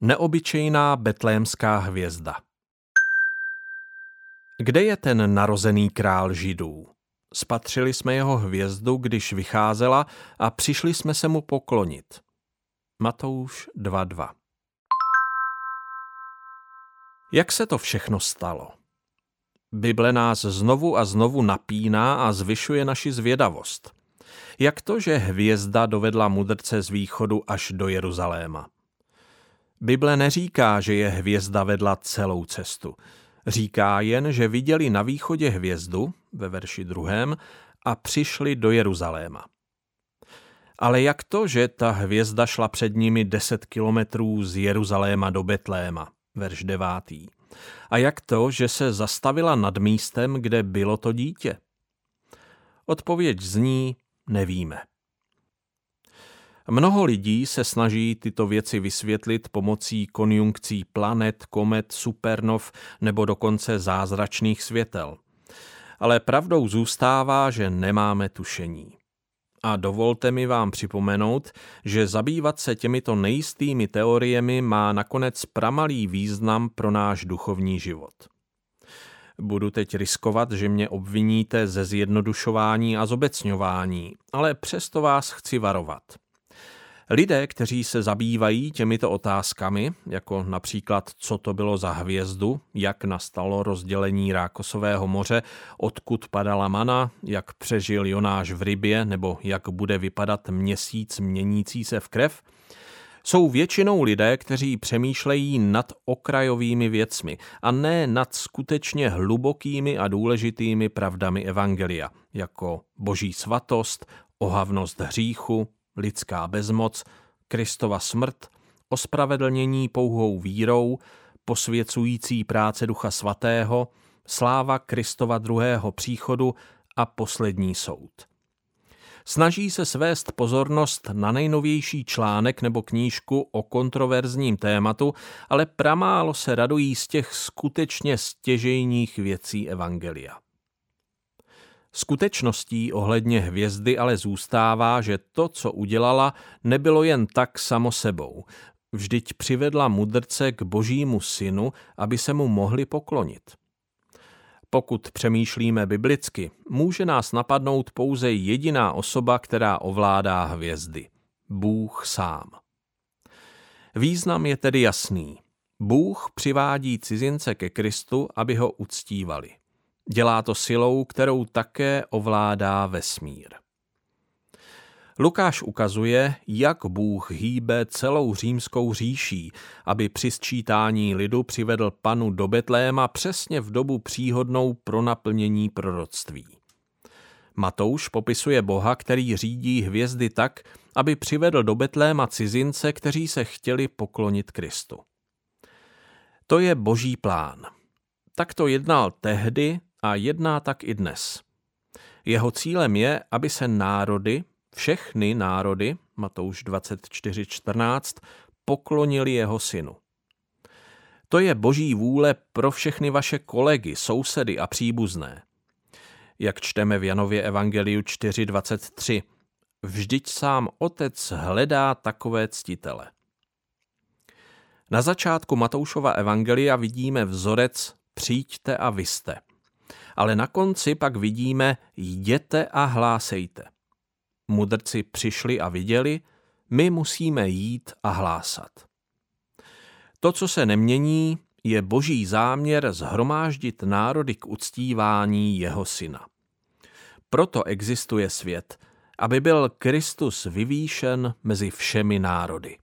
Neobyčejná betlémská hvězda Kde je ten narozený král židů? Spatřili jsme jeho hvězdu, když vycházela a přišli jsme se mu poklonit. Matouš 2.2 Jak se to všechno stalo? Bible nás znovu a znovu napíná a zvyšuje naši zvědavost. Jak to, že hvězda dovedla mudrce z východu až do Jeruzaléma? Bible neříká, že je hvězda vedla celou cestu. Říká jen, že viděli na východě hvězdu, ve verši druhém, a přišli do Jeruzaléma. Ale jak to, že ta hvězda šla před nimi deset kilometrů z Jeruzaléma do Betléma, verš devátý? A jak to, že se zastavila nad místem, kde bylo to dítě? Odpověď zní, nevíme. Mnoho lidí se snaží tyto věci vysvětlit pomocí konjunkcí planet, komet, supernov nebo dokonce zázračných světel. Ale pravdou zůstává, že nemáme tušení. A dovolte mi vám připomenout, že zabývat se těmito nejistými teoriemi má nakonec pramalý význam pro náš duchovní život. Budu teď riskovat, že mě obviníte ze zjednodušování a zobecňování, ale přesto vás chci varovat – Lidé, kteří se zabývají těmito otázkami, jako například co to bylo za hvězdu, jak nastalo rozdělení Rákosového moře, odkud padala mana, jak přežil Jonáš v rybě nebo jak bude vypadat měsíc měnící se v krev, jsou většinou lidé, kteří přemýšlejí nad okrajovými věcmi a ne nad skutečně hlubokými a důležitými pravdami Evangelia, jako boží svatost, ohavnost hříchu, lidská bezmoc, Kristova smrt, ospravedlnění pouhou vírou, posvěcující práce Ducha Svatého, sláva Kristova druhého příchodu a poslední soud. Snaží se svést pozornost na nejnovější článek nebo knížku o kontroverzním tématu, ale pramálo se radují z těch skutečně stěžejních věcí Evangelia. Skutečností ohledně hvězdy ale zůstává, že to, co udělala, nebylo jen tak samo sebou. Vždyť přivedla mudrce k božímu synu, aby se mu mohli poklonit. Pokud přemýšlíme biblicky, může nás napadnout pouze jediná osoba, která ovládá hvězdy. Bůh sám. Význam je tedy jasný. Bůh přivádí cizince ke Kristu, aby ho uctívali. Dělá to silou, kterou také ovládá vesmír. Lukáš ukazuje, jak Bůh hýbe celou římskou říší, aby při sčítání lidu přivedl panu do Betléma přesně v dobu příhodnou pro naplnění proroctví. Matouš popisuje Boha, který řídí hvězdy tak, aby přivedl do Betléma cizince, kteří se chtěli poklonit Kristu. To je boží plán. Tak to jednal tehdy a jedná tak i dnes. Jeho cílem je, aby se národy, všechny národy, Matouš 24.14, poklonili jeho synu. To je boží vůle pro všechny vaše kolegy, sousedy a příbuzné. Jak čteme v Janově Evangeliu 4.23, vždyť sám otec hledá takové ctitele. Na začátku Matoušova Evangelia vidíme vzorec přijďte a vyste ale na konci pak vidíme jděte a hlásejte. Mudrci přišli a viděli, my musíme jít a hlásat. To, co se nemění, je boží záměr zhromáždit národy k uctívání jeho syna. Proto existuje svět, aby byl Kristus vyvýšen mezi všemi národy.